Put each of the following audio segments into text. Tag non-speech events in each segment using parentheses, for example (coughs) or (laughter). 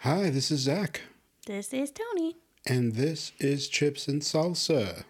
Hi, this is Zach, This is Tony. and this is Chips and Salsa.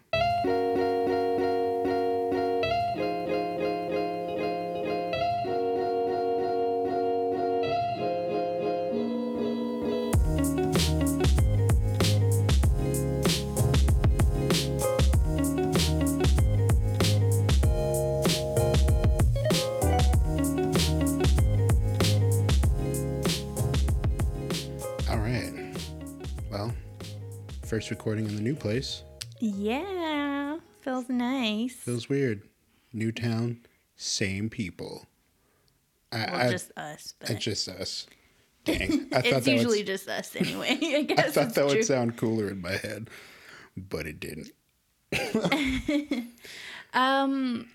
Recording in the new place. Yeah, feels nice. Feels weird. New town, same people. I, well, I, just us, but it's just us. (laughs) Dang. I thought it's that usually would, just us anyway. (laughs) I guess I thought that true. would sound cooler in my head, but it didn't. (laughs) um,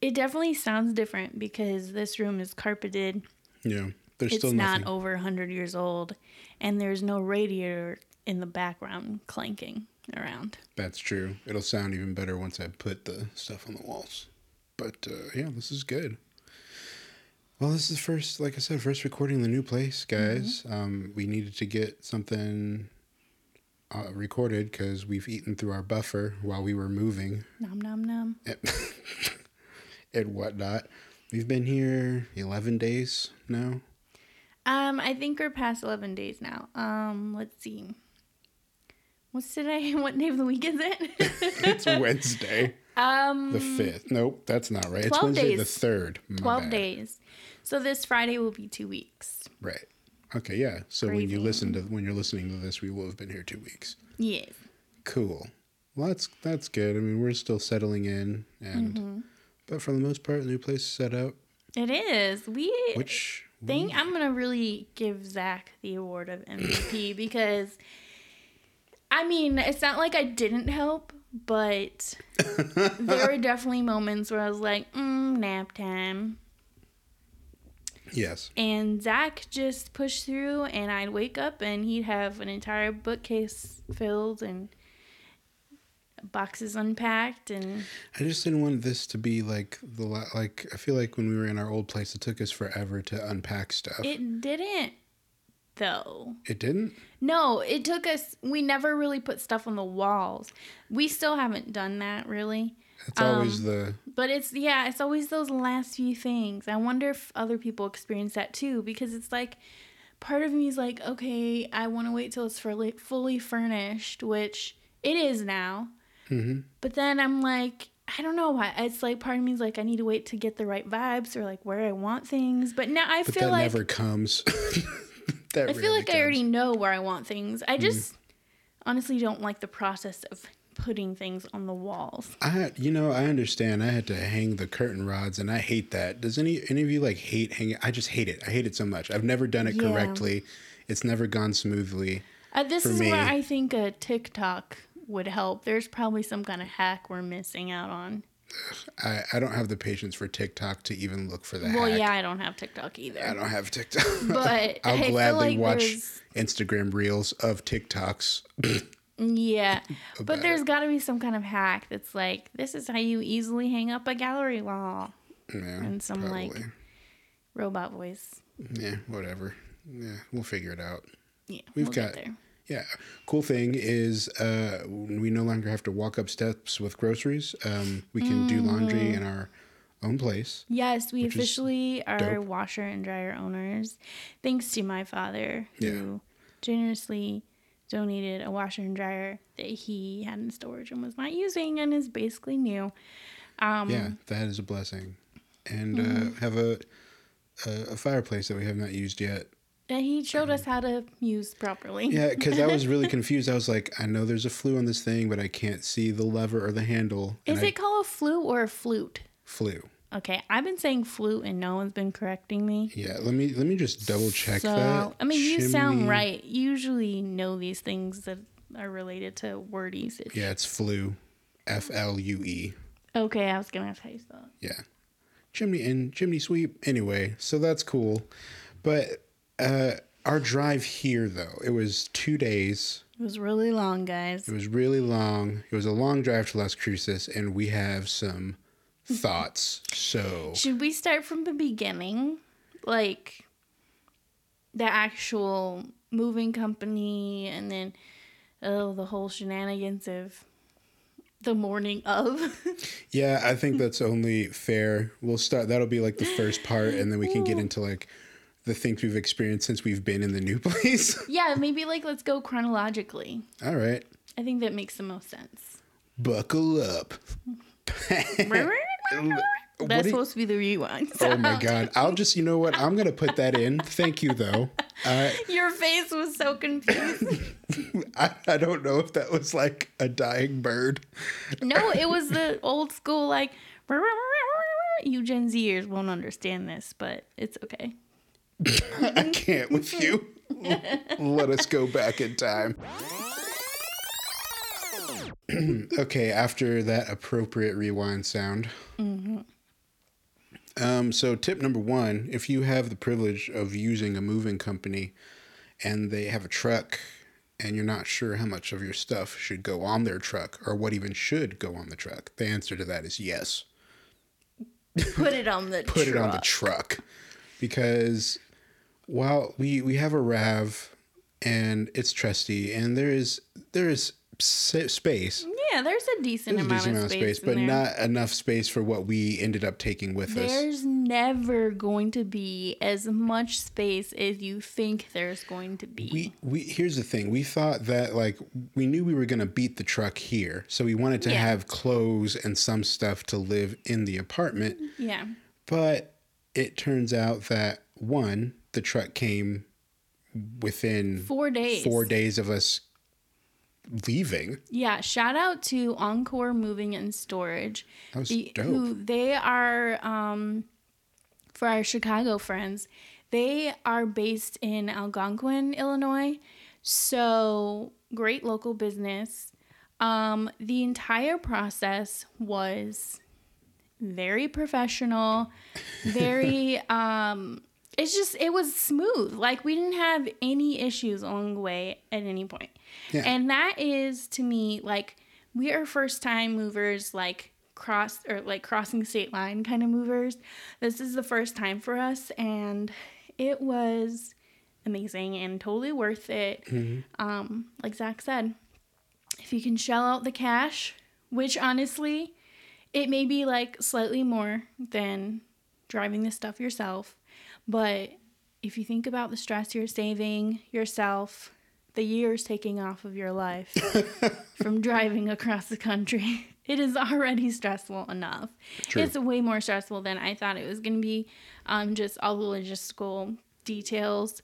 it definitely sounds different because this room is carpeted. Yeah. There's It's still not over 100 years old, and there's no radiator in the background clanking around. That's true. It'll sound even better once I put the stuff on the walls. But uh, yeah, this is good. Well, this is first, like I said, first recording in the new place, guys. Um, we needed to get something uh, recorded because we've eaten through our buffer while we were moving Nom nom nom. and, (laughs) and whatnot. We've been here 11 days now. Um, I think we're past 11 days now. Um, let's see. What's today? (laughs) What day of the week is it? It's (laughs) Wednesday, um, the 5th. Nope, that's not right. It's Wednesday, days. the 3rd. My 12 bad. days. So this Friday will be two weeks. Right. Okay, yeah. So when you listen to when you're listening to this, we will have been here two weeks. Yes. Cool. Well, that's that's good. I mean, we're still settling in, and Mm-hmm. but for the most part, the new place is set up. It is. We Which think I'm gonna really give Zach the award of MVP (clears throat) because I mean it's not like I didn't help, but (laughs) there were definitely moments where I was like, mm, nap time. yes, And Zach just pushed through, and I'd wake up and he'd have an entire bookcase filled and boxes unpacked. And I just didn't want this to be like the la- like. I feel like when we were in our old place, it took us forever to unpack stuff. It, it didn't, though. It didn't. No, it took us, we never really put stuff on the walls. We still haven't done that really. It's always Um, the But it's, yeah, it's always those last few things. I wonder if other people experience that too, because it's like, part of me is like, okay, I want to wait till it's fully, fully furnished, which it is now. hmm But then I'm like, I don't know why. It's like part of me is like, I need to wait to get the right vibes or like where I want things. But now I but feel that like never comes. (laughs) that I feel like I already know where I want things. Mm-hmm. I just honestly don't like the process of putting things on the walls. I you know, I understand. I had to hang the curtain rods, and I hate that. Does any any of you like hate hanging? I just hate it. I hate it so much. I've never done it Yeah. correctly. It's never gone smoothly. Uh, this is me- where I think a TikTok would help. There's probably some kind of hack we're missing out on. I, I don't have the patience for TikTok to even look for the Well, hack. yeah, I don't have TikTok either. I don't have TikTok. But (laughs) I'll I gladly like watch there's- Instagram reels of TikToks. Yeah, (laughs) but there's got to be some kind of hack that's like this is how you easily hang up a gallery wall. yeah, And some, like. Robot voice. yeah, whatever. Yeah, we'll figure it out. Yeah, We've we'll got-. Yeah. Cool thing is uh, we no longer have to walk up steps with groceries. Um, we can do laundry Mm. in our own place. Yes, we officially are dope. washer and dryer owners, thanks to my father, who Yeah. generously donated a washer and dryer that he had in storage and was not using and is basically new. Um, Yeah, that is a blessing. And Mm-hmm. uh, have a, a a fireplace that we have not used yet. And he showed us how to use properly. Yeah, because I was really (laughs) confused. I was like, I know there's a flue on this thing, but I can't see the lever or the handle. and Is I it called a flute or a flute? flew? Okay, I've been saying flute and no one's been correcting me. Yeah, let me let me just double check so, that. I mean, you sound right. You usually know these things that are related to word usage. Yeah, it's flue, F L U E. Okay, I was gonna ask how you spell it. Yeah. Chimney and chimney sweep. Anyway, so that's cool. But uh our drive here though, it was two days. It was really long, guys. It was really long. It was a long drive to Las Cruces, and we have some (laughs) thoughts. So Should we start from the beginning? Like the actual moving company and then oh the whole shenanigans of the morning of. (laughs) Yeah, I think that's only fair. We'll start. That'll be like the first part, and then we can get into like the things we've experienced since we've been in the new (laughs) place. yeah, maybe like let's go chronologically. All right, I think that makes the most sense. buckle up. (laughs) That's do supposed to be the rewind. Oh my god! I'll just. You know what? I'm gonna put that in. Thank you, though. I (laughs) Your face was so confused. I, I don't know if that was like a dying bird. no, it was the old school like you Gen Zers won't understand this, but it's okay. (laughs) I can't with (laughs) you. Let us go back in time. (clears throat) okay, after that appropriate rewind sound. Mm-hmm. Um, so, tip number one if you have the privilege of using a moving company and they have a truck and you're not sure how much of your stuff should go on their truck or what even should go on the truck, the answer to that is yes. Put it on the (laughs) put it on the truck because while we we have a rav and it's trusty and there is there is space Yeah, there's a decent there's a amount, decent of amount of space, space but there. not enough space for what we ended up taking with us There's never going to be as much space as you think there's going to be. we we here's the thing we thought that like we knew we were going to beat the truck here so we wanted to Yeah. have clothes and some stuff to live in the apartment yeah. but it turns out that one the truck came within Four days. four days of us leaving. Yeah, shout out to Encore Moving and Storage. That was The- dope. Who they are um, for our Chicago friends. They are based in Algonquin, Illinois. So great local business. Um, the entire process was very professional, very (laughs) um it's just it was smooth. Like we didn't have any issues along the way at any point. Yeah. And that is to me like we are first time movers like cross or like crossing state line kind of movers. This is the first time for us and it was amazing and totally worth it. Um like Zach said, if you can shell out the cash, which honestly it may be like slightly more than driving this stuff yourself, but if you think about the stress you're saving yourself, the years taking off of your life (laughs) from driving across the country, (laughs) it is already stressful enough. True. It's way more stressful than I thought it was going to be. Um, just all the logistical details.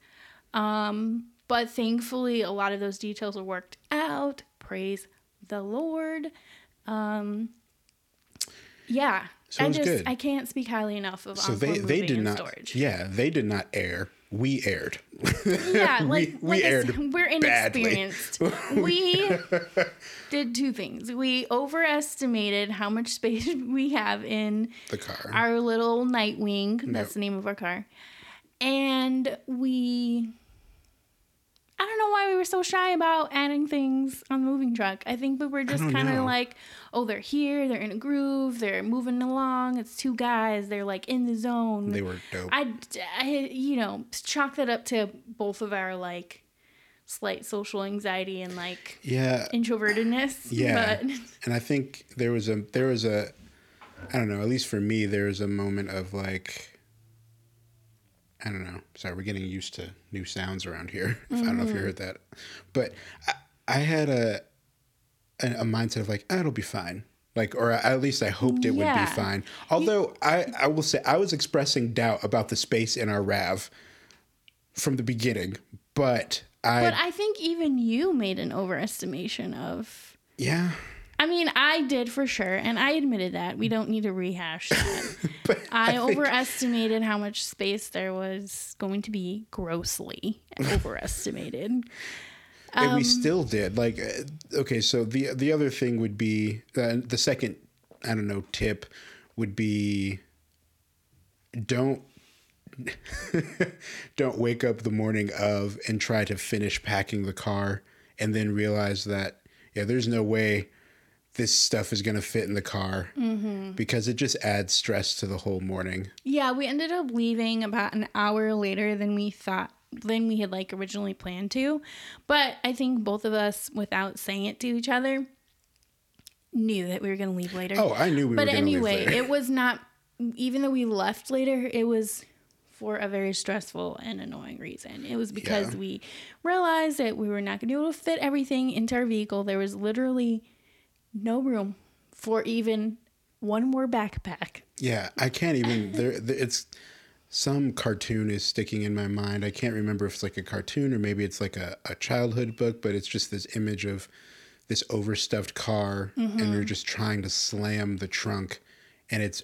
Um, but thankfully, a lot of those details are worked out. Praise the Lord. Um, yeah, So it I was just good. I can't speak highly enough of So they they did not. storage. Yeah, they did not air. We aired. Yeah, (laughs) like, we like aired said, we're inexperienced. (laughs) we did two things. We overestimated how much space (laughs) we have in the car. our little Nightwing. That's the name of our car. And we I don't know why we were so shy about adding things on the moving truck. I think we were just kind of like, oh, they're here, they're in a groove, they're moving along. It's two guys, they're like in the zone. they were dope. I, I, you know, chalk that up to both of our like slight social anxiety and like yeah, introvertedness. Yeah. But and I think there was a there was a I don't know. At least for me, there was a moment of like. I don't know. Sorry, we're getting used to new sounds around here. I don't know if you mm-hmm. heard that, but I, I had a, a a mindset of like, ah, it'll be fine. Like, or at least I hoped it would be fine. Although I, I will say I was expressing doubt about the space in our Rav from the beginning, but I, but I think even you made an overestimation of. yeah, I mean, I did for sure, and I admitted that. We don't need to rehash that. (laughs) I, think- overestimated how much space there was going to be grossly overestimated. And Um, we still did like uh, okay so the the other thing would be uh, the second i don't know tip would be don't (laughs) don't wake up the morning of and try to finish packing the car and then realize that yeah there's no way this stuff is going to fit in the car Mm-hmm. because it just adds stress to the whole morning Yeah, we ended up leaving about an hour later than we thought than we had like originally planned to. But I think both of us, without saying it to each other, knew that we were going to leave later. Oh, I knew we but were going to anyway, leave later. it was not. Even though we left later, it was for a very stressful and annoying reason. It was because Yeah. we realized that we were not going to be able to fit everything into our vehicle. There was literally no room for even one more backpack. Yeah, I can't even. There, it's some cartoon is sticking in my mind. I can't remember if it's like a cartoon or maybe it's like a, a childhood book, but it's just this image of this overstuffed car, Mm-hmm. and you're just trying to slam the trunk, and it's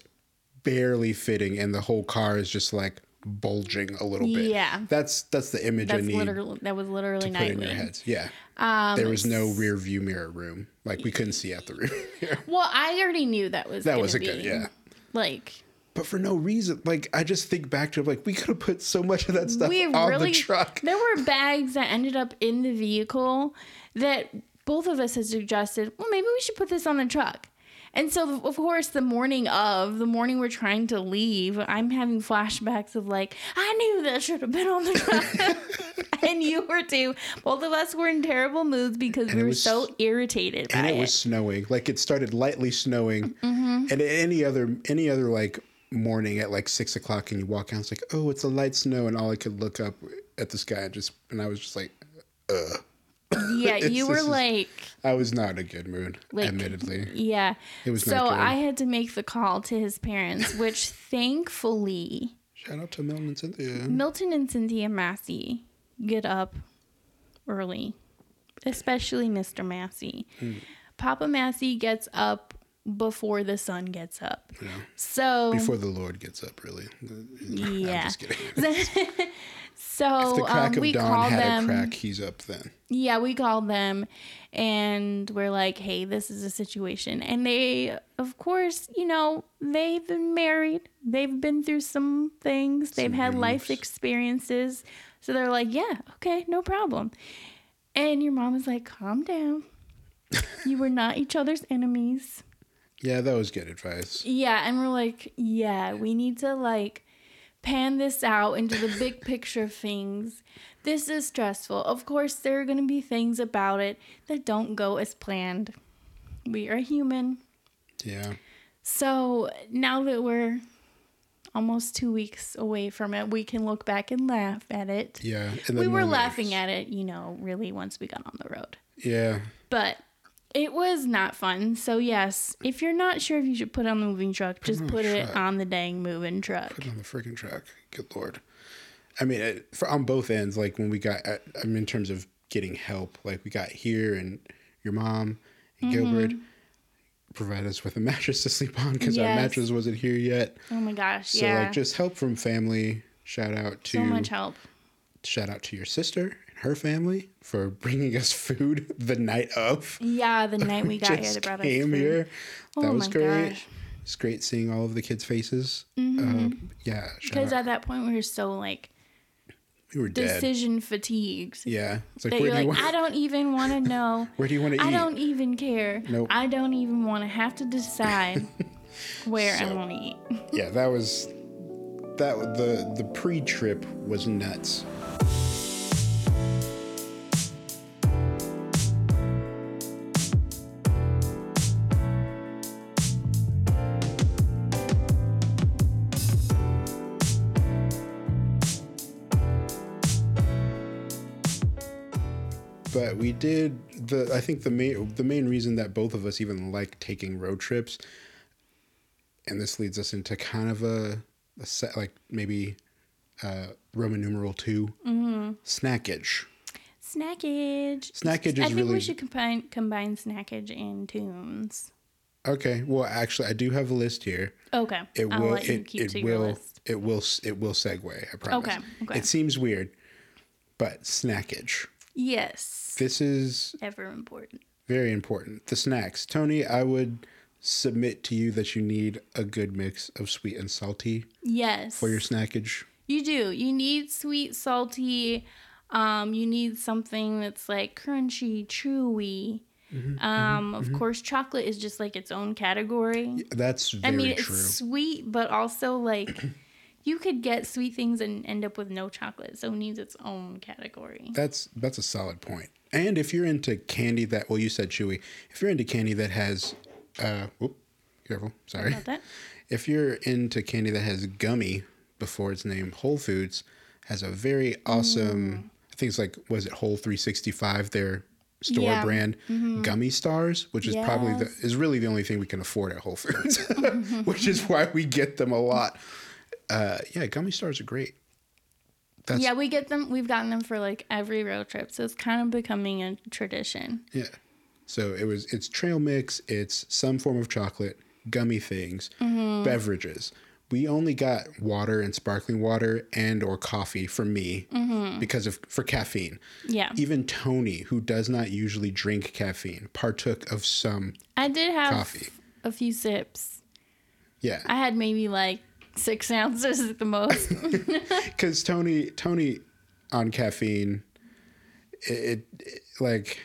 barely fitting, and the whole car is just like bulging a little bit. Yeah. that's that's the image I need literally that was literally to put in your heads. Yeah, Um, there was no rear view mirror room. Like we couldn't see out the rear. Well, I already knew that was That was a be, good- yeah. Like but for no reason. Like I just think back to like we could have put so much of that stuff we on really the truck. there were bags that ended up in the vehicle that both of us had suggested. Well, maybe we should put this on the truck. And so, of course, the morning of, the morning we're trying to leave, I'm having flashbacks of like, I knew that should have been on the truck. (laughs) and you were too. Both of us were in terrible moods because we were was- so irritated by and it it. was snowing. Like it started lightly snowing, Mm-hmm. and any other any other like morning at like six o'clock, and you walk out, it's like, oh, it's a light snow, and all I could look up at the sky and just, and I was just like, ugh. yeah, (laughs) you were is- like, I was not in a good mood, Like, admittedly. yeah. It was so. I had to make the call to his parents, (laughs) which thankfully Shout out to Milton and Cynthia. Milton and Cynthia Massie get up early, especially Mr. Massie. Hmm. Papa Massie gets up before the sun gets up. Yeah. So Before the Lord gets up, really. (laughs) Yeah. I'm just kidding. (laughs) so (laughs) the crack um, of we dawn had them. a crack. He's up then. Yeah, we called them and we're like, hey, this is a situation. And they, of course, you know, they've been married, they've been through some things, they've had life experiences. So they're like, yeah, okay, no problem. And your mom was like, calm down. you were not each other's enemies. Yeah, that was good advice. Yeah, and we're like, yeah, we need to like pan this out into the big (laughs) picture of things. This is stressful. Of course, there are going to be things about it that don't go as planned. We are human. Yeah. So now that we're almost two weeks away from it, we can look back and laugh at it. Yeah. We were laughing at it, you know, really once we got on the road. Yeah. But it was not fun. So yes, if you're not sure if you should put it on the moving truck, just on put it truck. on the dang moving truck. Put it on the freaking truck. Good lord. I mean, it, for, on both ends, like when we got, I I mean, in terms of getting help, like we got here and your mom and Mm-hmm. Gilbert provided us with a (laughs) mattress to sleep on because our mattress wasn't here yet. Oh my gosh, So yeah. like just help from family. Shout out to so much help. shout out to your sister her family for (laughs) bringing us food the night of. Yeah, the night we (laughs) got here, they brought us came food. here. That Oh was my great. gosh. It's great seeing all of the kids' faces. Um, yeah, Because at that point we were so like we were dead. decision fatigued. Yeah, it's like That where do you like, want? I don't even want to (laughs) know. Where do you want to eat? I don't even care. Nope. I don't even want to have to decide where I So- want to eat. Yeah, that was that. The the pre-trip was nuts. Did the. I think the main the main reason that both of us even like taking road trips and this leads us into kind of a, a set like maybe uh, Roman numeral 2 snackage. Snackage. Snackage I is think really we should combine combine snackage and tunes. okay. Well, actually, I do have a list here. Okay. It I'll will. let you It, keep it to your will. It will. It will segue. I promise. Okay, okay. It seems weird, but snackage. Yes. This is Ever important. very important. The snacks, Tony. I would submit to you that you need a good mix of sweet and salty Yes. for your snackage. You do. You need sweet, salty. Um, you need something that's like crunchy, chewy. Mm-hmm, um, of course, chocolate is just like its own category. That's very I mean, true. it's sweet, but also like you could get sweet things and end up with no chocolate. So it needs its own category. That's that's a solid point. And if you're into candy that well, you said chewy. If you're into candy that has, uh, whoop, careful, sorry. If you're into candy that has gummy before it's named Whole Foods, has a very awesome. I think it's like was it Whole 365 their store Yeah. brand gummy stars, which is probably the is really the only thing we can afford at Whole Foods, (laughs) which is why we get them a lot. Uh, yeah, gummy stars are great. That's yeah, we get them. We've gotten them for like every road trip, so it's kind of becoming a tradition. Yeah. So it was it's trail mix, it's some form of chocolate, gummy things, Mm-hmm. beverages. We only got water and sparkling water and or coffee for me Mm-hmm. because of for caffeine. Yeah, Even Tony, who does not usually drink caffeine, partook of some. I did have Coffee. a few sips. Yeah, I had maybe like six ounces at the most. (laughs) because Tony Tony on caffeine, it, it like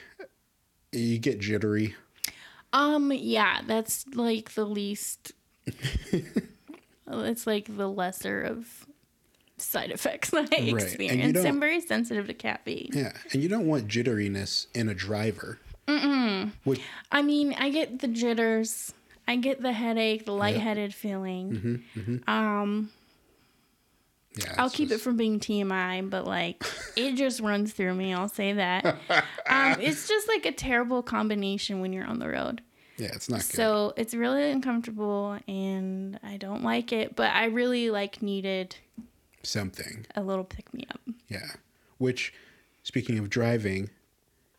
you get jittery. um, yeah, that's like the least. it's like the lesser of side effects that I you experience. I'm very sensitive to caffeine. Yeah, and you don't want jitteriness in a driver. Mm-mm. Which, I mean, I get the jitters. I get the headache, the lightheaded feeling. Um, yeah, I'll keep it from being TMI, but like (laughs) it just runs through me. I'll say that. (laughs) Um, it's just like a terrible combination when you're on the road. Yeah, it's not good. So it's really uncomfortable and I don't like it, but I really like needed Something. a little pick me up. Yeah. Which, speaking of driving,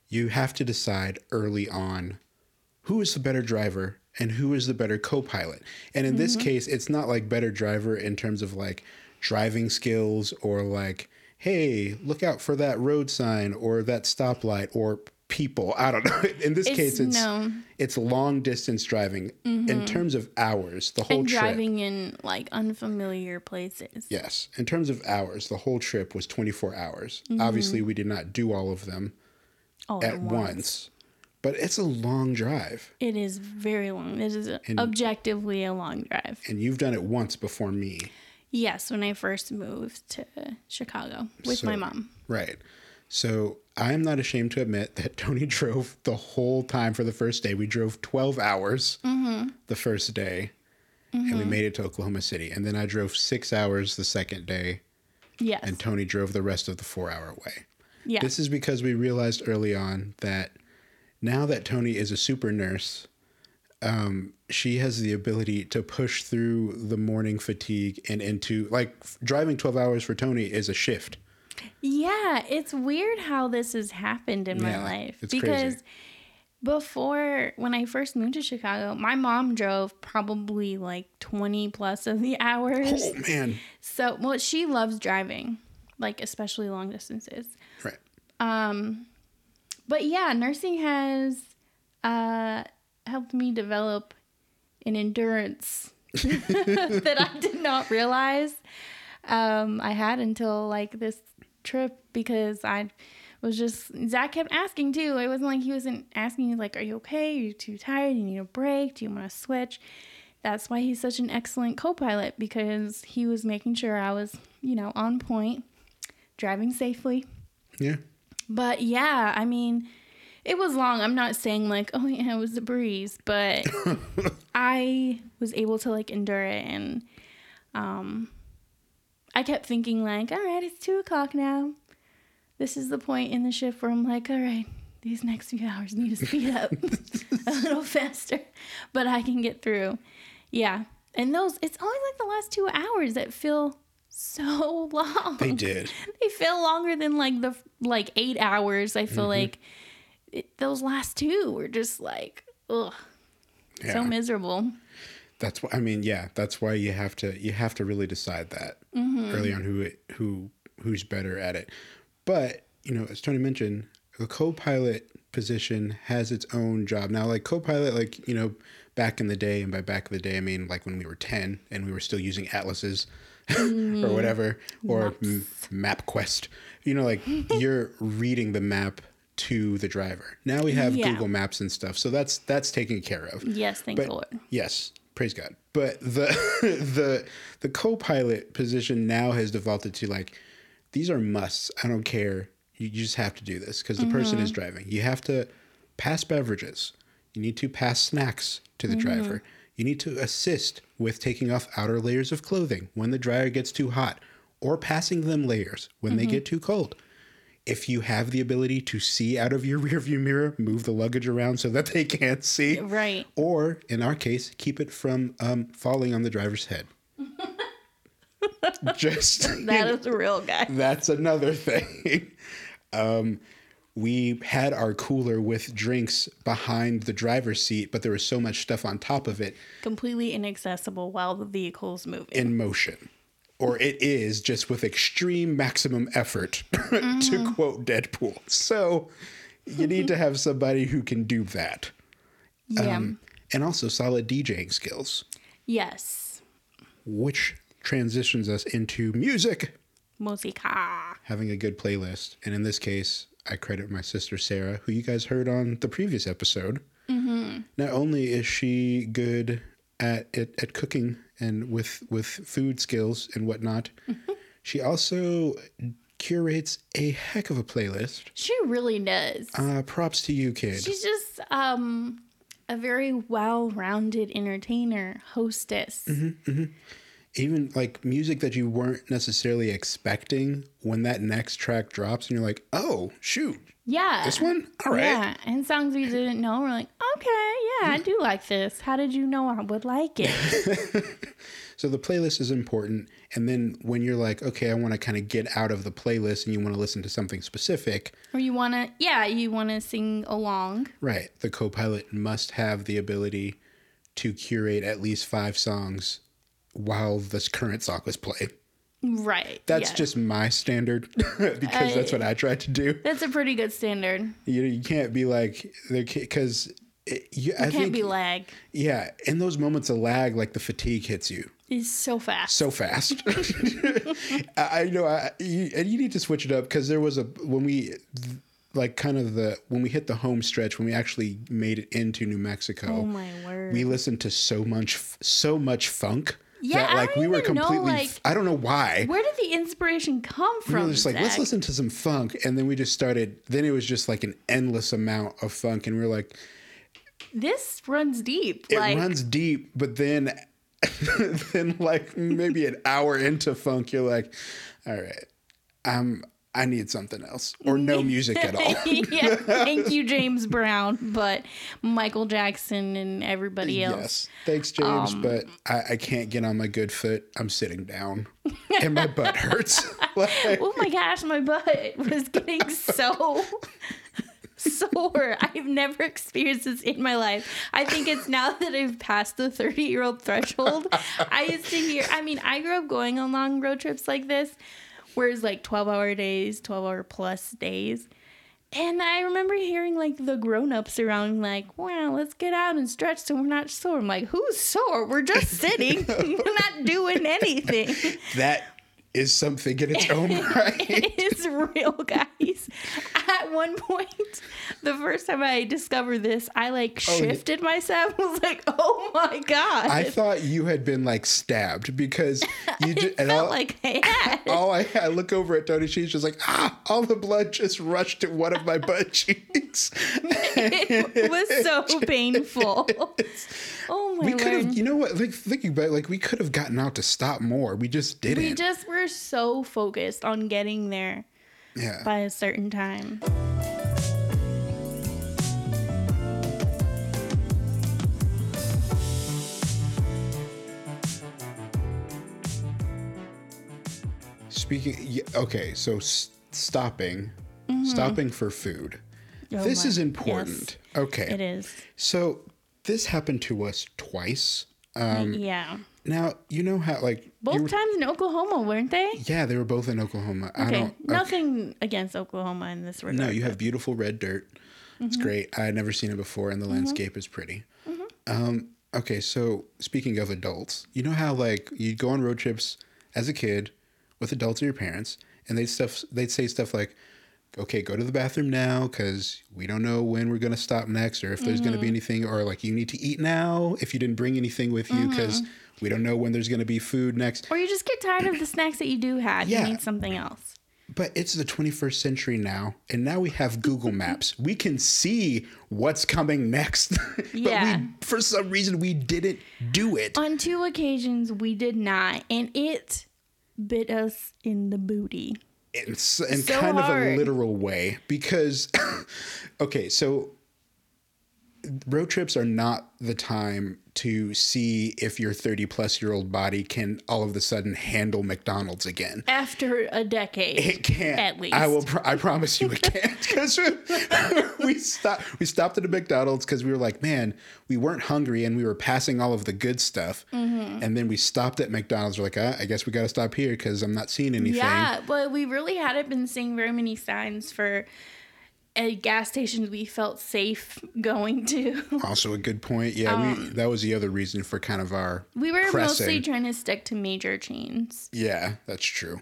you have to decide early on who is the better driver and who is the better co pilot. And in this case, it's not like better driver in terms of like driving skills or like, hey, look out for that road sign or that stoplight or people. I don't know. (laughs) In this It's- case, it's no. it's long distance driving in terms of hours. The whole and trip. driving in like unfamiliar places. Yes. In terms of hours, the whole trip was 24 hours. Mm-hmm. Obviously, we did not do all of them all at once. But it's a long drive. It is very long. It is objectively a long drive. And you've done it once before me. Yes, when I first moved to Chicago with my mom. Right. So I am not ashamed to admit that (laughs) Tony drove the whole time for the first day. We drove 12 hours Mm-hmm. the first day, and we made it to Oklahoma City. And then I drove six hours the second day, Yes. and Tony drove the rest of the four hour way. yeah. This is because we realized early on that now that Tony is a super nurse, um, she has the ability to push through the morning fatigue and into like driving 12 hours for Tony is a shift. Yeah, it's weird how this has happened in my Yeah, life it's because crazy. before when I first moved to Chicago, my mom drove probably like 20 plus of the hours. Oh man. So, well, she loves driving, like especially long distances. Right. Um, but yeah, nursing has uh, helped me develop an endurance (laughs) that I did not realize um, I had until like this trip because I was just Zach kept asking too. It wasn't like he wasn't asking like, "Are you okay? Are you too tired? Do You need a break? Do you want to switch?" That's why he's such an excellent co-pilot because he was making sure I was, you know, on point, driving safely. Yeah. But yeah, I mean, it was long. I'm not saying like, (laughs) oh yeah, it was a breeze, but (laughs) I was able to like endure it, and um, I kept thinking like, all right, it's two o'clock now. This is the point in the shift where I'm like, all right, these next few hours need to speed up (laughs) a little faster, but I can get through. Yeah, and those it's always like the last two hours that feel so (laughs) long They did. they feel longer than like the like eight hours. I feel like it, those last two were just like ugh, Yeah. so miserable. That's why I mean, yeah, that's why you have to you have to really decide that Mm-hmm. early on who it, who who's better at it. But, you know, as Tony mentioned, the co-pilot position has its own job. Now like co-pilot like, you know, back in the day and by back in the day I mean like when we were 10 and we were still using atlases (laughs) Mm-hmm. or whatever or m- MapQuest. You know like (laughs) you're reading the map to the driver. Now we have Yeah. Google Maps and stuff. So that's that's taken care of. Yes, thank But Lord. yes, praise God. But the (laughs) the the co-pilot position now has defaulted to like these are musts. I don't care. You, you just have to do this because the person is driving. You have to pass beverages. You need to pass snacks to the driver. You need to assist with taking off outer layers of clothing when the dryer gets too hot or passing them layers when they get too cold. If you have the ability to see out of your (laughs) rearview mirror, move the luggage around so that they can't see. Right. Or, in our case, keep it from um, falling on the driver's head. (laughs) Just (laughs) That is a real guy. that's another thing. um, we had our cooler with drinks behind the driver's seat, but there was so much stuff on top of it Completely inaccessible while the vehicle's moving. in motion. Or it is just with extreme maximum effort, (laughs) to quote Deadpool. So you need to have somebody who can do that. yeah. Um, and also solid DJing skills, yes. which transitions us into music. Musica. having a good playlist. And in this case, I credit my sister Sarah, who you guys heard on the previous episode. Mm-hmm. Not only is she good at, at at cooking and with with food skills and whatnot, she also curates a heck of a playlist. She really does. Uh, props to you, kid. She's just um a very well-rounded entertainer, hostess. Mm-hmm. Even like music that you weren't necessarily expecting when that next track drops, and you're like, "Oh, shoot, Yeah. this one, all right." Yeah, and songs we didn't know. We're like, okay, yeah, I do like this. How did you know I would like it? (laughs) So the playlist is important. And then when you're like, okay, I want to kind of get out of the playlist and you want to listen to something specific, or you want to, yeah, you want to sing along. right? The co pilot must have the ability to curate at least five songs while this current song was played. Right. That's yes. just my standard (laughs) because that's what I tried to do. That's a pretty good standard. You, you can't be like, because you, I Can't think, be lag. yeah, in those moments of lag, like the fatigue hits you. It's so fast. so fast. (laughs) I I know, I, you, and you need to switch it up because there was a when we like kind of the when we hit the home stretch when we actually made it into New Mexico. oh my word. We listened to so much, so much funk Yeah, that I like we were even know, completely. like- I don't know why. Where did the inspiration come from? We were just like, let's listen to some funk, and then we just started. Then it was just like an endless amount of funk, and we were like, This runs deep. it like, runs deep, but then, (laughs) then like maybe an hour into funk, you're like, all right, um, I need something else or no (laughs) music at all. (laughs) yeah, (laughs) thank you, James Brown, but Michael Jackson and everybody else. Yes, thanks, James, Um, but I, I can't get on my good foot. I'm sitting down, and my butt hurts. like, Oh my gosh, my butt was getting so sore. I've never experienced this in my life. I think it's now that I've passed the 30 year old threshold. I used to hear, I mean, I grew up going on long road trips like this, whereas like 12 hour days, 12 hour plus days. And I remember hearing like the grown ups around, like, wow, let's get out and stretch so we're not sore. I'm like, who's sore? We're just sitting, (laughs) we're not doing anything. that is something in its own (laughs) right. It is real, guys. At one point, the first time I discovered this, I like Oh, yeah. shifted myself. (laughs) I was like, oh my God. I thought you had been like stabbed because you (laughs) just felt all, like I had. all I, I look over at Tony. She's just like, ah, all the blood just rushed to one of my butt cheeks. it was so painful. Oh my We could have, you know what? Like thinking about, it, like we could have gotten out to stop more. We just didn't. we just were so focused on getting there yeah. by a certain time. Speaking, okay, so s- stopping, stopping for food. Mm-hmm. Oh this my- is important. Okay, It is. so this happened to us twice. Um, yeah. Now you know how like Both were- times in Oklahoma, weren't they? yeah, they were both in Oklahoma. I Okay. don't. okay. Nothing against Oklahoma in this regard. No, you have beautiful red dirt. It's Mm-hmm. great. I had never seen it before, and the landscape is pretty. Um, okay, so speaking of adults, you know how like you'd go on road trips as a kid with adults or your parents, and they'd stuff they'd say stuff like, okay, go to the bathroom now because we don't know when we're going to stop next or if there's going to be Mm-hmm. anything, or like you need to eat now if you didn't bring anything with you because Mm-hmm. we don't know when there's going to be food next. Or you just get tired of the snacks that you do have. Yeah. You need something else. But it's the 21st century now, and now we have Google Maps. (laughs) We can see what's coming next. (laughs) but Yeah. we, for some reason, we didn't do it. On two occasions, we did not, and it bit us in the booty. In, in So kind of a literal way because (coughs) okay so road trips are not the time to see if your 30 plus year old body can all of a sudden handle mcdonald's again. After a decade, it can't. At least. i will pr- i promise you it (laughs) can't because we (laughs) stopped we stopped at a mcdonald's because we were like man we weren't hungry and we were passing all of the good stuff. Mm-hmm. and then we stopped at mcdonald's. We're like ah, i guess we got to stop here because i'm not seeing anything. Yeah, but we really hadn't been seeing very many signs for a gas stations we felt safe going to. (laughs) Also a good point. Yeah, we, that was the other reason for kind of our We were pressing. mostly trying to stick to major chains. Yeah, that's true.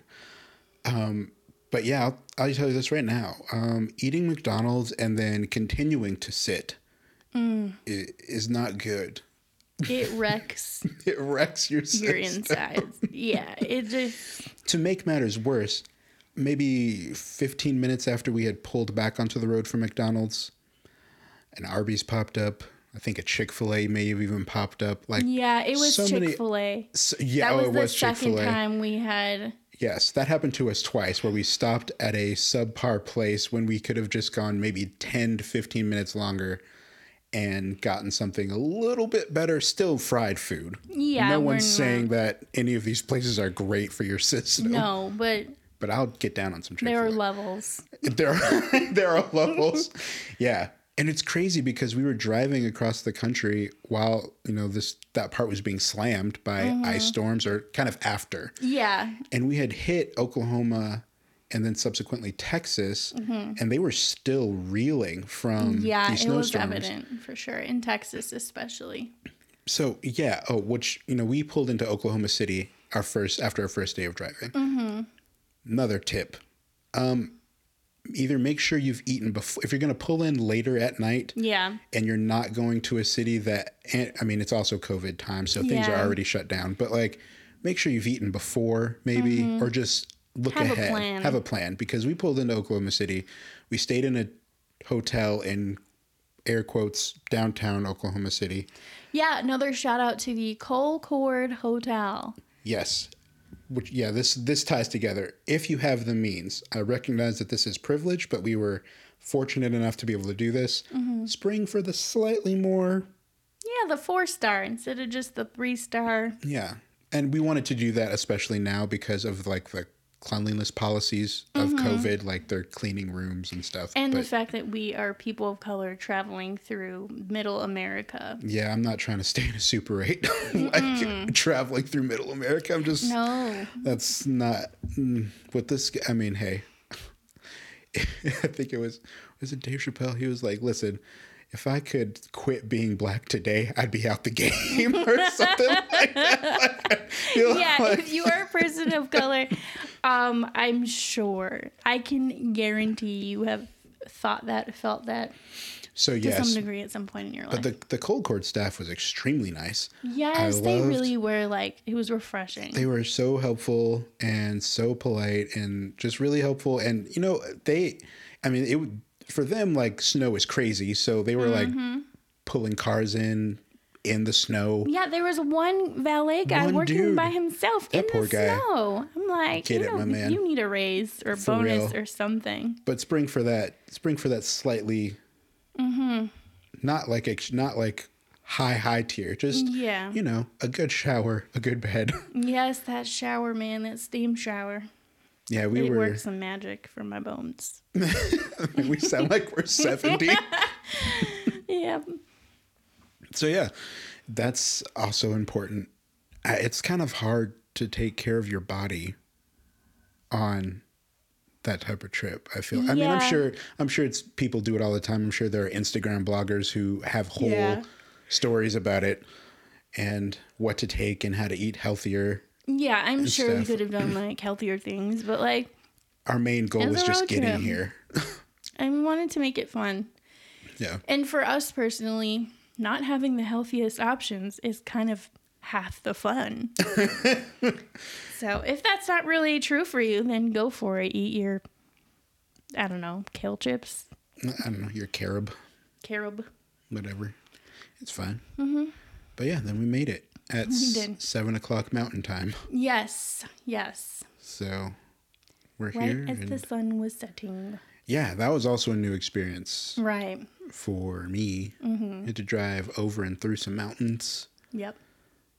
Um, but yeah, I'll, I'll tell you this right now. Um, eating McDonald's and then continuing to sit Mm. i- is not good. It (laughs) wrecks It wrecks your your system. insides. Yeah, it (laughs) just To make matters worse, maybe 15 minutes after we had pulled back onto the road from McDonald's, an Arby's popped up. I think a Chick Fil A may have even popped up. Like, yeah, it was So Chick Fil A. so, yeah, That oh, it the was Chick second Fil A. time we had. Yes, that happened to us twice where we stopped at a subpar place when we could have just gone maybe 10 to 15 minutes longer and gotten something a little bit better, still fried food. Yeah, no one's not- saying that any of these places are great for your system. No, but But I'll get down on some Chick there are levels. (laughs) there are (laughs) there are levels. yeah. And it's crazy because we were driving across the country while, you know, this that part was being slammed by Mm-hmm. ice storms or kind of after Yeah, and we had hit Oklahoma and then subsequently Texas, and they were still reeling from Mm-hmm. yeah, it was evident for sure in Texas, especially. So yeah, oh, which you know, we pulled into Oklahoma City our first after our first day of driving. Mm-hmm. Another tip: um, either make sure you've eaten before. If you're going to pull in later at night, Yeah, and you're not going to a city that and I mean it's also COVID time, so things are already shut down. But like make sure you've eaten before, maybe, or just look Mm-hmm. Have a ahead. plan. Have a plan. Because we pulled into Oklahoma City. We stayed in a hotel in air quotes downtown Oklahoma City. yeah. Another shout out to the Colcord Hotel. Yes. Which yeah, this this ties together. If you have the means, I recognize that this is privilege, but we were fortunate enough to be able to do this. Mm-hmm. Spring for the slightly more Yeah, the four star instead of just the three star. Yeah. And we wanted to do that especially now because of like the cleanliness policies of COVID, like they're cleaning rooms and stuff. And the fact that we are people of color traveling through middle America. yeah, I'm not trying to stay in a Super 8 (laughs) like traveling through middle America. I'm just No. that's not mm, what this I mean, hey. (laughs) I think it was was it Dave Chappelle? He was like, "Listen, if I could quit being black today, I'd be out the (laughs) game or something like that." Like, Yeah, like- if you are a person of color, um, I'm sure I can guarantee you have thought that, felt that so to yes, some degree at some point in your life. But the the Colcord staff was extremely nice. yes, I they really were like it was refreshing. They were so helpful and so polite and just really helpful. And you know, they, I mean, it would for them like snow is crazy, so they were Mm-hmm. like pulling cars in in the snow. yeah, there was one valet guy One working dude. by himself That in poor the guy. snow. I'm like, Get you, it, know, my man. you need a raise or For bonus real. or something. But spring for that, spring for that slightly, Mm-hmm. not like ex- not like high high tier, just Yeah. you know, a good shower, a good bed. (laughs) Yes, that shower, man, that steam shower. yeah, we it were. works some magic for my bones. (laughs) we sound like we're (laughs) seventy. Yeah. So yeah, that's also important. Uh, It's kind of hard to take care of your body on that type of trip. I feel. I mean, I'm sure. I'm sure it's people do it all the time. I'm sure there are Instagram bloggers who have whole Yeah. stories about it and what to take and how to eat healthier. Yeah, I'm sure we could have done like healthier things, but like our main goal was just getting trip. here. (laughs) And we wanted to make it fun. Yeah. And for us personally, not having the healthiest options is kind of half the fun. (laughs) so if that's not really true for you, then go for it. Eat your, I don't know, kale chips, I don't know, your carob, carob. whatever. It's fine. Mm-hmm. But yeah, then we made it at seven o'clock mountain time. Yes, yes. So we're Right here. as and- the sun was setting. Yeah, that was also a new experience Right. for me. Mm-hmm. Had to drive over and through some mountains. Yep.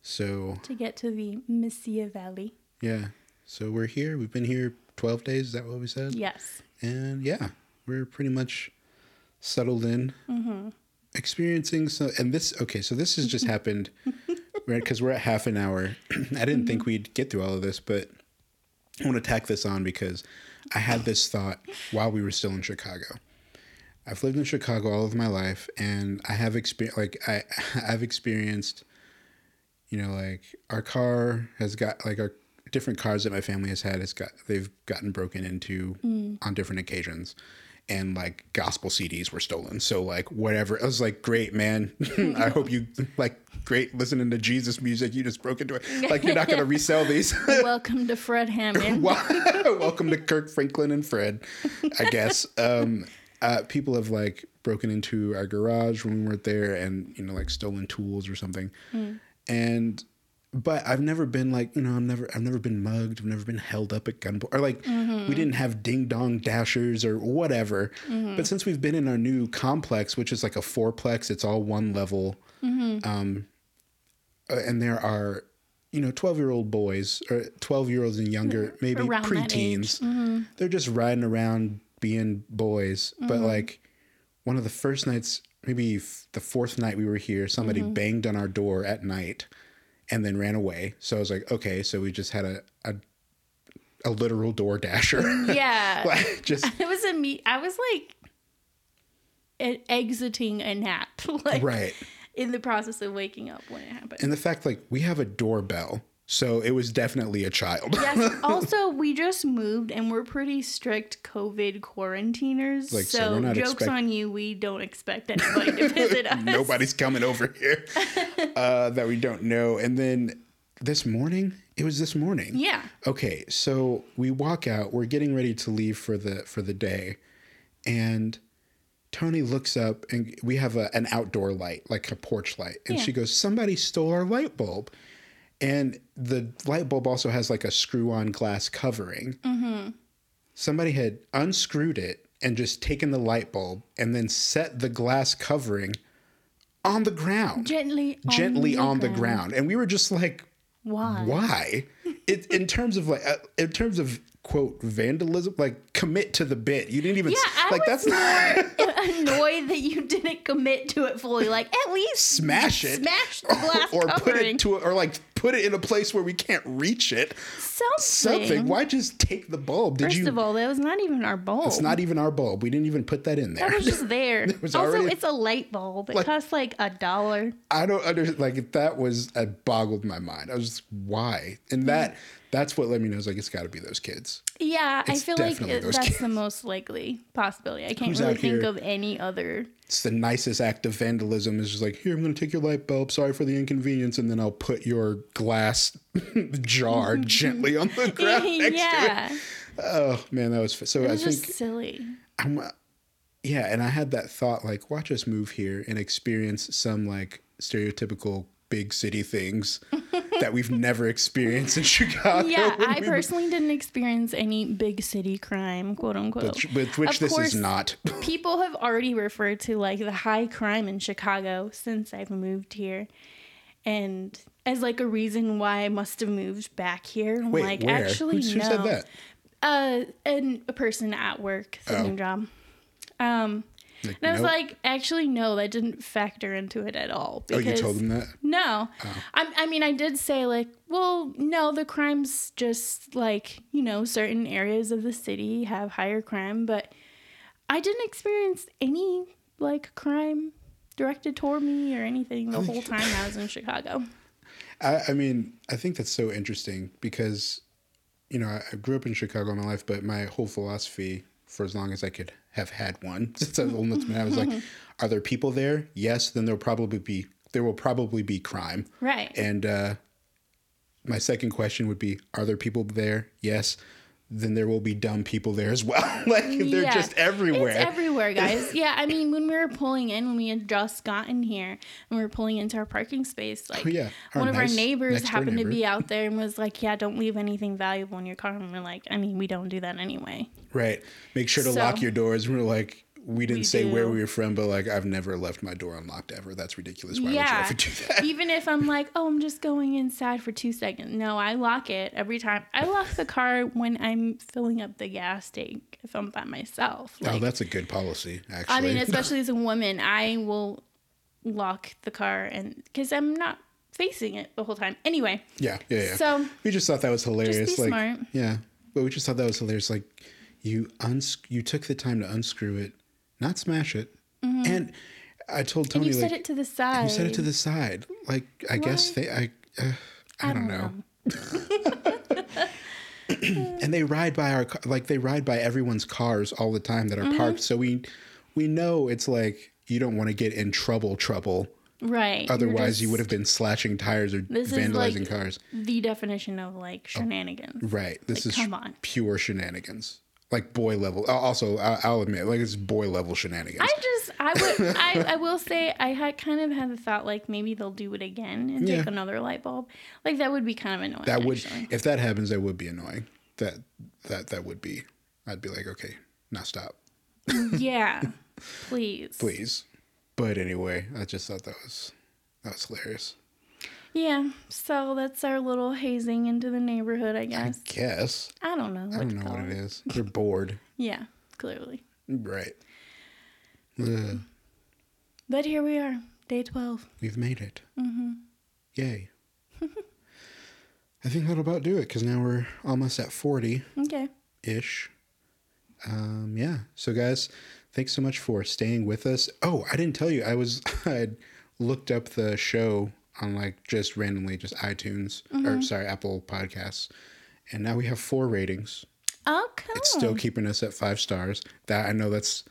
So To get to the Mesilla Valley. yeah, so we're here. We've been here twelve days. Is that what we said? Yes. and yeah, we're pretty much settled in, experiencing so. And this, okay, so this has just (laughs) happened, right? Because we're at half an hour. (clears throat) I didn't think we'd get through all of this, but I want to tack this on because I had this thought while we were still in Chicago. I've lived in Chicago all of my life, and I have experienced like I (laughs) I've experienced, you know, like our car has got like our different cars that my family has had has got they've gotten broken into mm. on different occasions, and like gospel CDs were stolen. So like whatever, I was like, great man. (laughs) I hope you like great listening to Jesus music. You just broke into it. Like you're not gonna resell these. (laughs) Welcome to Fred Hammond. (laughs) Welcome to Kirk Franklin and Fred, I guess. Um, uh, people have like broken into our garage when we weren't there and, you know, like stolen tools or something. And, but I've never been like, you know, I'm never, I've never been mugged. I've never been held up at gunpoint or like mm-hmm. we didn't have ding dong dashers or whatever. Mm-hmm. But since we've been in our new complex, which is like a fourplex, it's all one level. Mm-hmm. Um, uh, and there are you know 12 year old boys or 12 year olds and younger maybe Around preteens. They're just riding around being boys. But like one of the first nights maybe f- the fourth night we were here somebody banged on our door at night and then ran away so i was like okay so we just had a a, a literal door dasher (laughs) Yeah. like just it was a me. I was like exiting a nap, (laughs) like right in the process of waking up when it happened. and the fact like we have a doorbell so it was definitely a child yes. (laughs) Also, we just moved and we're pretty strict COVID quarantiners. Like, so so jokes expect- on you. We don't expect anybody to visit (laughs) us. nobody's coming over here (laughs) uh, that we don't know. And then this morning, it was this morning. Yeah. Okay, so we walk out. We're getting ready to leave for the for the day, and Tony looks up, and we have a, an outdoor light, like a porch light, and Yeah. she goes, "Somebody stole our light bulb." And the light bulb also has like a screw-on glass covering. Somebody had unscrewed it and just taken the light bulb and then set the glass covering on the ground, Gently, on gently the on the ground. ground. And we were just like, Why? why? (laughs) It, in terms of like, uh, in terms of quote vandalism, like commit to the bit. You didn't even Yeah, I like that's (laughs) not Annoyed that you didn't commit to it fully. Like at least smash it, smash the glass or put it to or like put it in a place where we can't reach it. something. Something. Why just take the bulb? Did First you? of all, that was not even our bulb. it's not even our bulb. We didn't even put that in there. That was just there. (laughs) was also, already- it's a light bulb. It Like- costs like a dollar. I don't understand. Like that was it boggled my mind. I was just, why? And that that's what let me know. Is like it's got to be those kids. Yeah, I feel like it, that's kids. the most likely possibility. I can't Who's really think here? of any other. It's the nicest act of vandalism. Is just like here, I'm going to take your light bulb. Sorry for the inconvenience, and then I'll put your glass (laughs) jar (laughs) gently on the ground (laughs) next to yeah, it. Oh man, that was so. it I was think silly. I'm, uh, yeah, and I had that thought like, watch us move here and experience some like stereotypical big city things that we've never experienced in Chicago. Yeah, (laughs) I we were- personally didn't experience any big city crime, quote unquote. Which, which, which Of this course, is not. (laughs) people have already referred to like the high crime in Chicago since I've moved here. And as like a reason why I must have moved back here. I'm Wait, like, where? actually, who, who no. said that? Uh, and a person at work, same Oh. job. Um, Like, and I was nope. like, actually, no, that didn't factor into it at all. oh, you told them that? No. Oh. I, I mean, I did say, like, well, no, the crime's just like, you know, certain areas of the city have higher crime, but I didn't experience any, like, crime directed toward me or anything the whole time I was in Chicago. I, I mean, I think that's so interesting because you know, I, I grew up in Chicago my life, but my whole philosophy for as long as I could have had one (laughs) since I was old enough to I was like, are there people there? Yes, then there'll probably be there will probably be crime. Right. And uh, my second question would be, are there people there? Yes. Then there will be dumb people there as well. (laughs) like they're Yeah. just everywhere. It's everywhere, guys. (laughs) yeah, I mean, when we were pulling in, when we had just gotten here and we were pulling into our parking space, like Oh, yeah. One of our neighbors happened to be out there and was like, "Yeah, don't leave anything valuable in your car." And we're like, "I mean, we don't do that anyway." right. Make sure to So- lock your doors. And we're like, we didn't We say where we were from, but like I've never left my door unlocked ever. That's ridiculous. Why would you ever do that? Even if I'm like, "Oh, I'm just going inside for two seconds," no, I lock it every time. I lock the car when I'm filling up the gas tank if I'm by myself. oh, that's a good policy, actually. I mean, especially as a woman, I will lock the car and because I'm not facing it the whole time. Anyway, yeah, yeah, yeah. so we just thought that was hilarious. be like, smart. yeah, but we just thought that was hilarious. Like, you uns you took the time to unscrew it, not smash it, and I told Mm-hmm. and Tony you like set it to the side. you set it to the side. Like, I guess they, I, uh, I, don't know. (laughs) and they ride by our like they ride by everyone's cars all the time that are Mm-hmm. parked. So we we know it's like you don't want to get in trouble trouble. right. Otherwise, you would have been slashing tires or This is vandalizing like- cars. the definition of like shenanigans. Right. This Like, is come on. pure shenanigans. Like boy level. Also, I'll admit, like it's boy level shenanigans. I just, I would, I, (laughs) I will say, I had kind of had the thought like maybe they'll do it again and Yeah. take another light bulb. Like that would be kind of annoying. that would, actually. if that happens, that would be annoying. That that that would be. I'd be like, okay, now stop, (laughs) yeah, please, please. But anyway, I just thought that was that was hilarious. Yeah. So that's our little hazing into the neighborhood, I guess. I guess. I don't know. What I don't know what it is. They're bored, (laughs) Yeah, clearly. right? Ugh, But here we are, day twelve. we've made it. Mm-hmm. Yay! (laughs) I think that'll about do it because now we're almost at forty. Okay. ish. Um, yeah. So, guys, thanks so much for staying with us. Oh, I didn't tell you. I was (laughs) I looked up the show on like just randomly, just iTunes or sorry, Apple Podcasts, and now we have four ratings. Oh, cool. It's still keeping us at five stars. That I know that's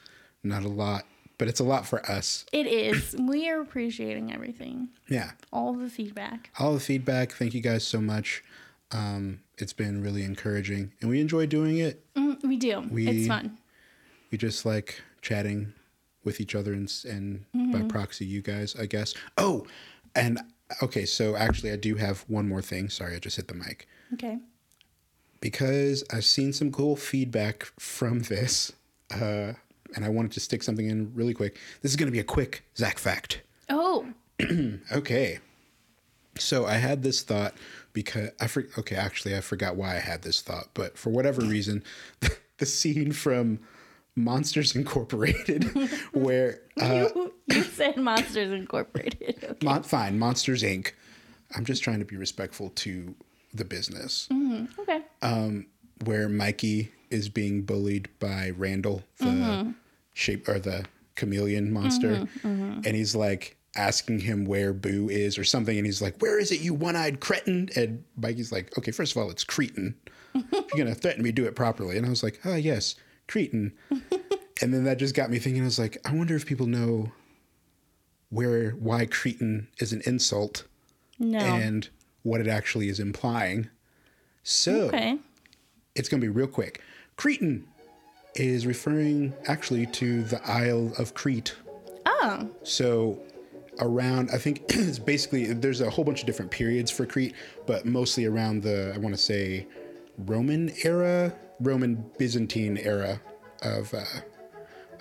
not a lot, but it's a lot for us. It is. we are appreciating everything, Yeah. all the feedback. All the feedback. Thank you guys so much. Um, it's been really encouraging, and we enjoy doing it. Mm, we do. We- it's fun. we just like chatting with each other and, and by proxy you guys i guess oh and okay so actually i do have one more thing. Sorry i just hit the mic. Okay. because i've seen some cool feedback from this uh, and i wanted to stick something in really quick. This is going to be a quick zach fact. Oh, (clears throat) okay. So i had this thought because i for, okay actually i forgot why i had this thought but for whatever reason (laughs) the scene from monsters incorporated (laughs) where uh, (laughs) you, you said Monsters Incorporated. (laughs) Okay. Mon- fine, Monsters Inc. I'm just trying to be respectful to the business. Mm-hmm, okay. Um, where Mikey is being bullied by Randall, the mm-hmm. shape or the chameleon monster, mm-hmm, and he's like asking him where Boo is or something, and he's like, "Where is it, you one-eyed cretin?" And Mikey's like, "Okay, first of all, it's cretin. if you're gonna (laughs) threaten me, do it properly." And I was like, "Ah, yes, cretin." (laughs) and then that just got me thinking. I was like, I wonder if people know where why cretin is an insult No. and what it actually is implying. So okay. it's going to be real quick. Cretan is referring actually to the Isle of Crete. Oh. So around, I think (clears throat) it's basically, there's a whole bunch of different periods for Crete, but mostly around the, I want to say, Roman era, Roman Byzantine era of, uh,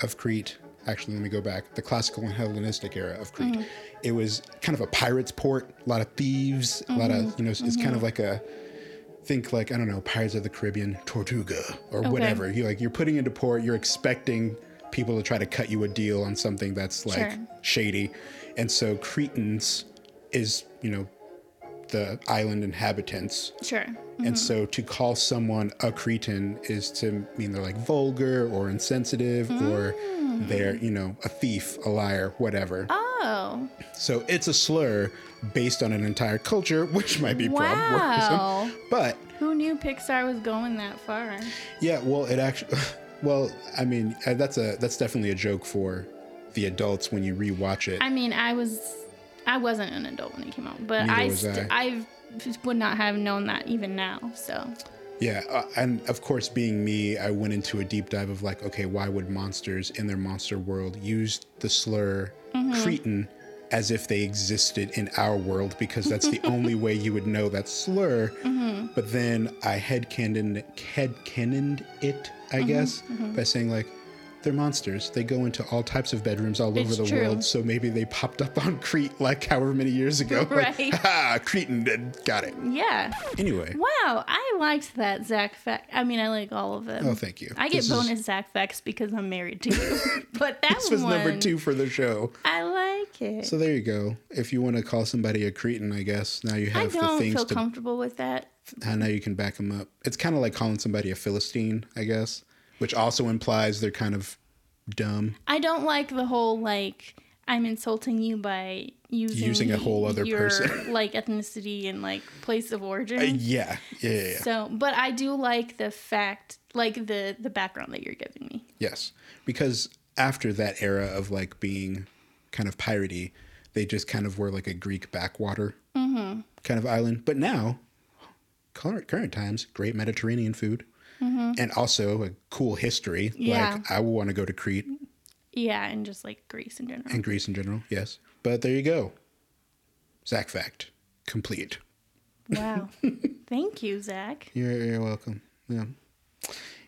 of Crete. Actually, let me go back. The classical and Hellenistic era of Crete. Mm-hmm. It was kind of a pirate's port, a lot of thieves, a lot of, you know, it's kind of mm-hmm. like a, think like I don't know, Pirates of the Caribbean, Tortuga, or whatever. You like you're putting into port, you're expecting people to try to cut you a deal on something that's like Sure. shady, and so Cretans is you know the island inhabitants, Sure. and mm-hmm. so to call someone a Cretan is to mean they're like vulgar or insensitive or mm. They're you know a thief, a liar, whatever. Oh. So it's a slur based on an entire culture, which might be Wow. (laughs) But Who knew Pixar was going that far? yeah, well, it actually, (laughs) well, I mean, uh, that's a that's definitely a joke for the adults when you rewatch it. I mean, I was I wasn't an adult when it came out, but Neither I, st- I would not have known that even now. So Yeah, uh, and of course, being me, I went into a deep dive of like, okay, why would monsters in their monster world use the slur mm-hmm. Cretan as if they existed in our world? Because that's the (laughs) only way you would know that slur. Mm-hmm. But then I headcanoned, headcanoned it, I mm-hmm. guess, by saying like, they're monsters. They go into all types of bedrooms all over the true. world. So maybe they popped up on Crete like however many years ago. (laughs) Like, Right. ha, Cretan did, got it. yeah, Anyway. wow, I liked that Zach fact. I mean, I like all of them. Oh, thank you. I get This is- bonus Zach facts because I'm married to you. (laughs) (laughs) but that This was one, number two for the show. I like it. So there you go. If you want to call somebody a Cretan, I guess now you have the don't things feel to. comfortable with that. uh, now you can back them up. It's kind of like calling somebody a philistine, I guess, which also implies they're kind of dumb. I don't like the whole like I'm insulting you by using Using a whole other your, person. (laughs) like ethnicity and like place of origin. Uh, yeah, yeah, yeah, yeah. So, but I do like the fact, like the the background that you're giving me. Yes, because after that era of like being kind of piratey, they just kind of were like a Greek backwater Mm-hmm. kind of island. But now, current current times, great Mediterranean food. And also a cool history. Mm-hmm. Yeah. Like I will want to go to Crete Yeah, and just like Greece in general. and Greece in general. Yes, but there you go. Zach fact complete. Wow. (laughs) Thank you, Zach. You're, you're welcome. Yeah.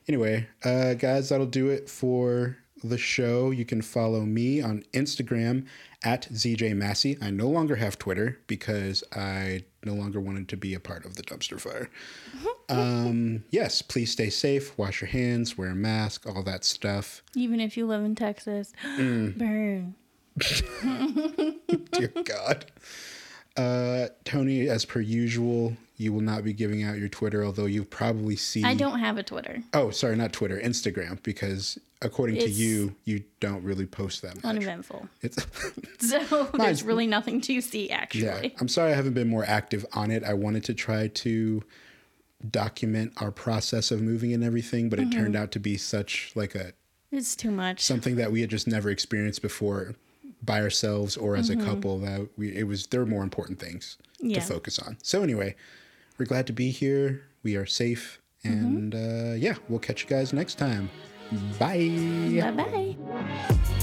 Anyway, uh, guys, that'll do it for the show. You can follow me on Instagram at ZJ Massie. I no longer have Twitter because I no longer wanted to be a part of the dumpster fire. (laughs) um, yes, please stay safe, wash your hands, wear a mask, all that stuff. Even if you live in Texas, Mm. burn. (laughs) Dear God. Uh, Tony, as per usual, you will not be giving out your Twitter, although you probably see. I don't have a Twitter. Oh, sorry, not Twitter, Instagram, because according to you, you don't really post that much. Uneventful. It's (laughs) So there's really nothing to see actually. yeah. I'm sorry I haven't been more active on it. I wanted to try to document our process of moving and everything, but it turned out to be such like a It's too much. something that we had just never experienced before by ourselves or as a couple that we it was there were more important things Yeah. to focus on. So anyway, we're glad to be here. We are safe and uh yeah, we'll catch you guys next time. Bye. Bye bye.